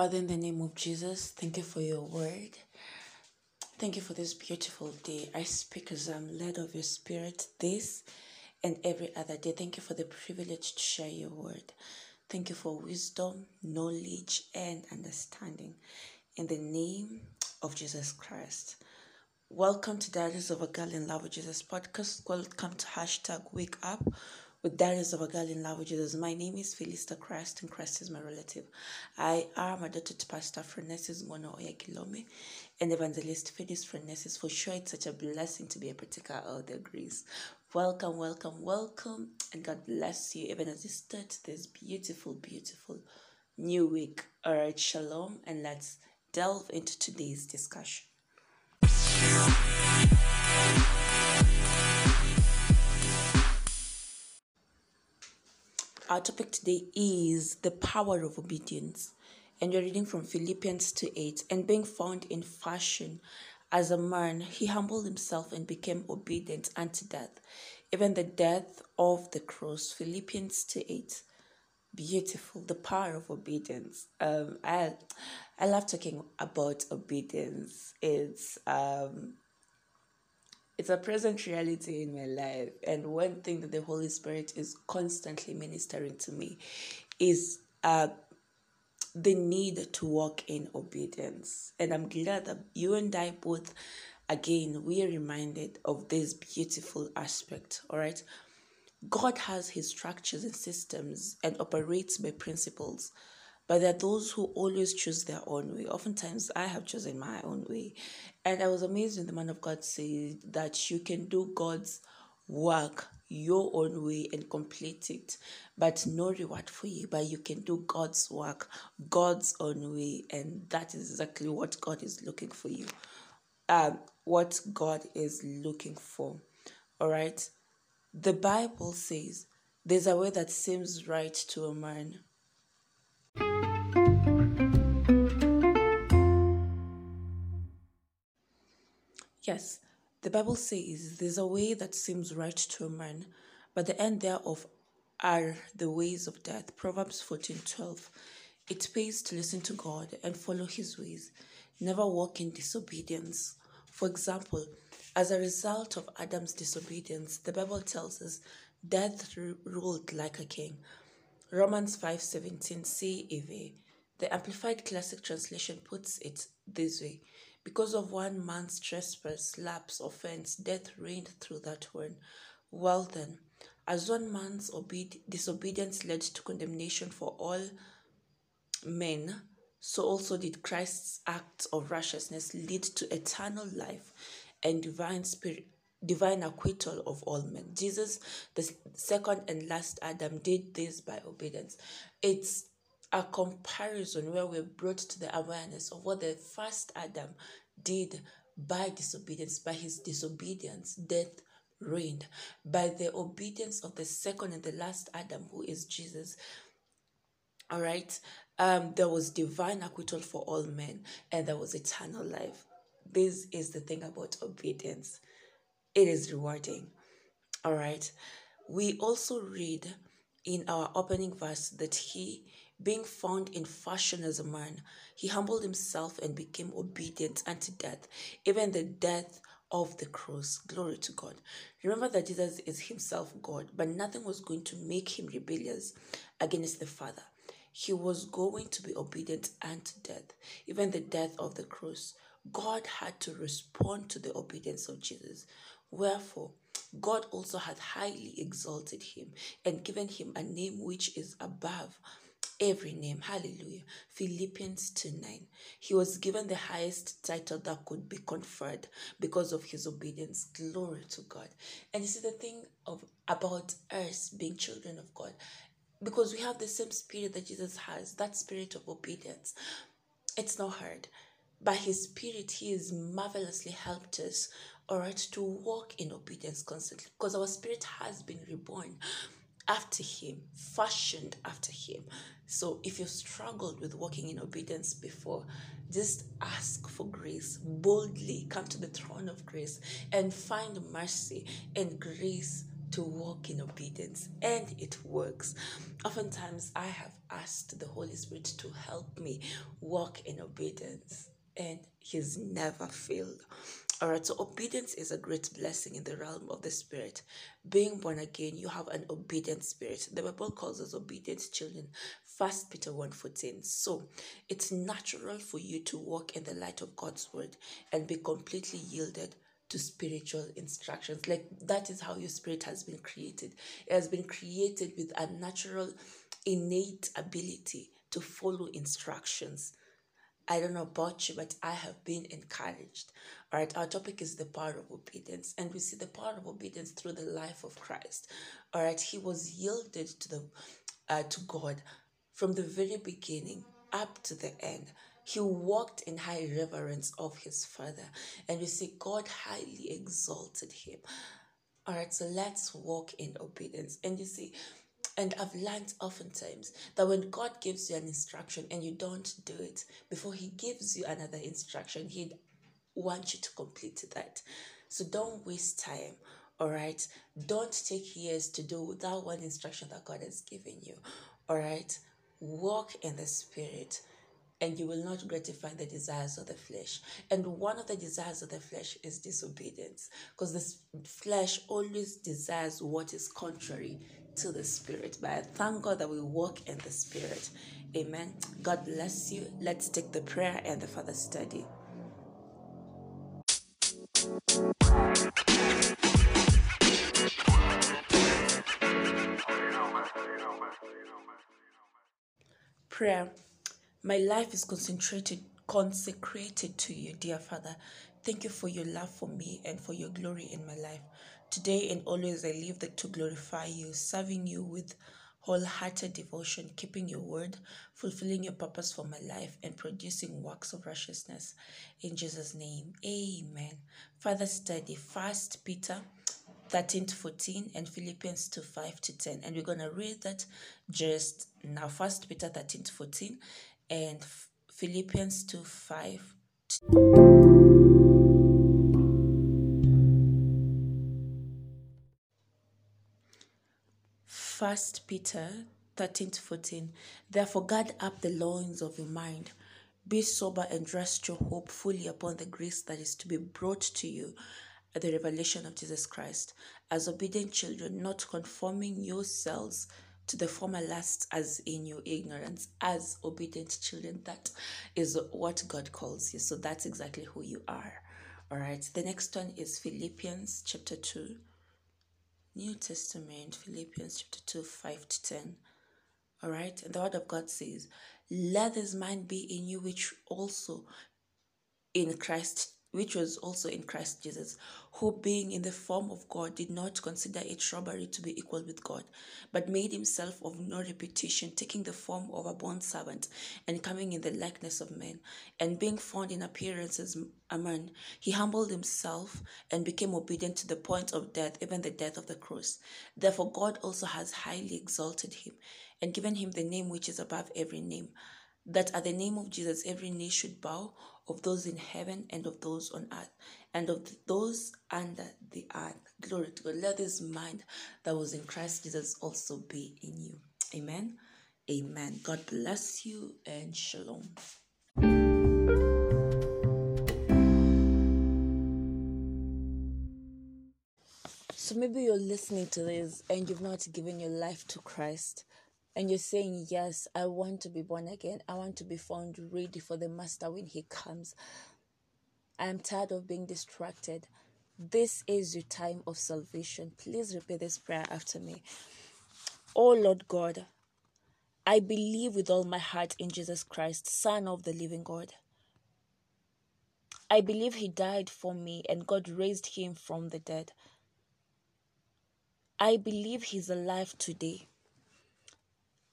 Father, in the name of Jesus, thank you for your word. Thank you for this beautiful day. I speak as I'm led of your spirit this and every other day. Thank you for the privilege to share your word. Thank you for wisdom, knowledge, and understanding. In the name of Jesus Christ. Welcome to Diaries of a Girl in Love with Jesus podcast. Welcome to hashtag Wake Up with Diaries of a Girl in Love with Jesus. My name is Felista Christ, and Christ is my relative. I am a daughter to Pastor Frenesis Mono Oyakhilome and Evangelist Phyllis Frenesis. For sure, it's such a blessing to be a partaker of their grace. Welcome, welcome, welcome, and God bless you even as you start this beautiful, beautiful new week. All right, shalom, and let's delve into today's discussion. Our topic today is the power of obedience. And you're reading from Philippians 2 8. And being found in fashion as a man, he humbled himself and became obedient unto death, even the death of the cross. Philippians 2 8. Beautiful, the power of obedience. Um, I, I love talking about obedience. It's um, it's a present reality in my life. And one thing that the Holy Spirit is constantly ministering to me is uh, the need to walk in obedience. And I'm glad that you and I both, again, we are reminded of this beautiful aspect. All right. God has his structures and systems and operates by principles. But there are those who always choose their own way. Oftentimes, I have chosen my own way. And I was amazed when the man of God said that you can do God's work your own way and complete it, but no reward for you. But you can do God's work God's own way, and that is exactly what God is looking for you. Um, what God is looking for. All right. The Bible says there's a way that seems right to a man, Yes, the Bible says there's a way that seems right to a man, but the end thereof are the ways of death. Proverbs 14:12. It pays to listen to God and follow his ways. Never walk in disobedience. For example, as a result of Adam's disobedience, the Bible tells us death ruled like a king. Romans 5:17 CEV. The Amplified Classic Translation puts it this way because of one man's trespass, lapse, offense, death reigned through that one. Well then, as one man's obedi- disobedience led to condemnation for all men, so also did Christ's acts of righteousness lead to eternal life and divine spirit divine acquittal of all men. Jesus, the second and last Adam, did this by obedience. It's a comparison where we're brought to the awareness of what the first Adam did by disobedience. By his disobedience, death reigned. By the obedience of the second and the last Adam, who is Jesus, all right, um, there was divine acquittal for all men, and there was eternal life. This is the thing about obedience, it is rewarding. All right, we also read in our opening verse that he being found in fashion as a man, he humbled himself and became obedient unto death, even the death of the cross. Glory to God. Remember that Jesus is himself God, but nothing was going to make him rebellious against the Father. He was going to be obedient unto death, even the death of the cross. God had to respond to the obedience of Jesus. Wherefore, God also had highly exalted him and given him a name which is above every name. Hallelujah. Philippians 2 9. He was given the highest title that could be conferred because of his obedience. Glory to God. And you see the thing of about us being children of God, because we have the same spirit that Jesus has, that spirit of obedience. It's not hard. By his spirit, he has marvelously helped us, all right, to walk in obedience constantly because our spirit has been reborn after him, fashioned after him. So if you struggled with walking in obedience before, just ask for grace. Boldly come to the throne of grace and find mercy and grace to walk in obedience and it works. Oftentimes, I have asked the Holy Spirit to help me walk in obedience and He's never failed. All right, so obedience is a great blessing in the realm of the spirit. Being born again, you have an obedient spirit. The Bible calls us obedient children. First Peter 1:14. So it's natural for you to walk in the light of God's word and be completely yielded to spiritual instructions. Like that is how your spirit has been created. It has been created with a natural, innate ability to follow instructions. I don't know about you, but I have been encouraged. All right, our topic is the power of obedience, and we see the power of obedience through the life of Christ. All right, he was yielded to the uh, to God from the very beginning up to the end. He walked in high reverence of his Father, and we see God highly exalted him. All right, so let's walk in obedience. And you see, and I've learned oftentimes that when God gives you an instruction and you don't do it, before He gives you another instruction, He'd want you to complete that. So don't waste time, all right? Don't take years to do that one instruction that God has given you, all right? Walk in the Spirit and you will not gratify the desires of the flesh. And one of the desires of the flesh is disobedience because the flesh always desires what is contrary to the Spirit. But I thank God that we walk in the Spirit. Amen. God bless you. Let's take the prayer and the further study. Prayer. My life is concentrated, consecrated to you, dear Father. Thank you for your love for me and for your glory in my life. Today and always I live to glorify you, serving you with wholehearted devotion, keeping your word, fulfilling your purpose for my life, and producing works of righteousness. In Jesus' name, amen. Father, study First Peter 13 to 14 and Philippians 2 5 to 10. And we're going to read that just now. First Peter 13 to 14 and Philippians 2 5 First Peter 13 to 14. Therefore, guard up the loins of your mind. Be sober and rest your hope fully upon the grace that is to be brought to you at the revelation of Jesus Christ. As obedient children, not conforming yourselves to the former lusts as in your ignorance, as obedient children. That is what God calls you. So that's exactly who you are. All right. The next one is Philippians chapter 2 New Testament, Philippians chapter 2, 5 to 10. All right, the word of God says, Let this mind be in you, which also in Christ which was also in Christ Jesus, who being in the form of God did not consider it robbery to be equal with God, but made himself of no reputation, taking the form of a bond servant, and coming in the likeness of men, and being found in appearance as a man, he humbled himself and became obedient to the point of death, even the death of the cross. Therefore God also has highly exalted him, and given him the name which is above every name that at the name of Jesus every knee should bow of those in heaven and of those on earth and of those under the earth. Glory to God. Let this mind that was in Christ Jesus also be in you. Amen. Amen. God bless you and shalom. So maybe you're listening to this and you've not given your life to Christ and you're saying, Yes, I want to be born again. I want to be found ready for the Master when He comes. I am tired of being distracted. This is your time of salvation. Please repeat this prayer after me. Oh Lord God, I believe with all my heart in Jesus Christ, Son of the living God. I believe He died for me and God raised Him from the dead. I believe He's alive today.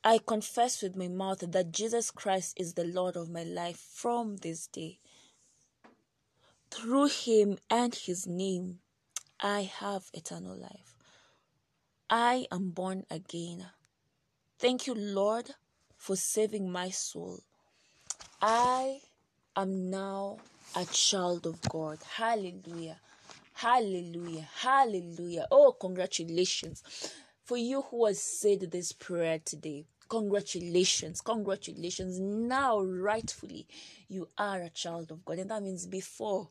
I confess with my mouth that Jesus Christ is the Lord of my life from this day. Through him and his name, I have eternal life. I am born again. Thank you, Lord, for saving my soul. I am now a child of God. Hallelujah. Hallelujah. Hallelujah. Oh, congratulations. For you who has said this prayer today, congratulations. Congratulations. Now, rightfully, you are a child of God. And that means before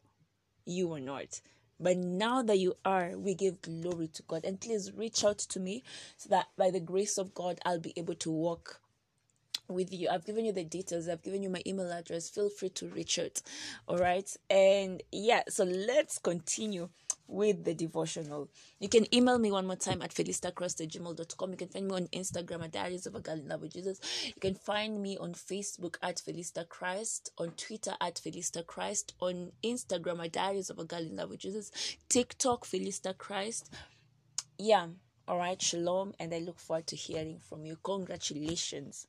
you were not. But now that you are, we give glory to God. And please reach out to me so that by the grace of God, I'll be able to walk with you. I've given you the details. I've given you my email address. Feel free to reach out. All right. And yeah, so let's continue with the devotional. You can email me one more time at felistacross@gmail.com. You can find me on Instagram at Diaries of a Girl in Love with Jesus. You can find me on Facebook at Felista Christ, on Twitter at Felista Christ, on Instagram at Diaries of a Girl in Love with Jesus, TikTok Felista Christ. Yeah. All right, shalom, and I look forward to hearing from you. Congratulations.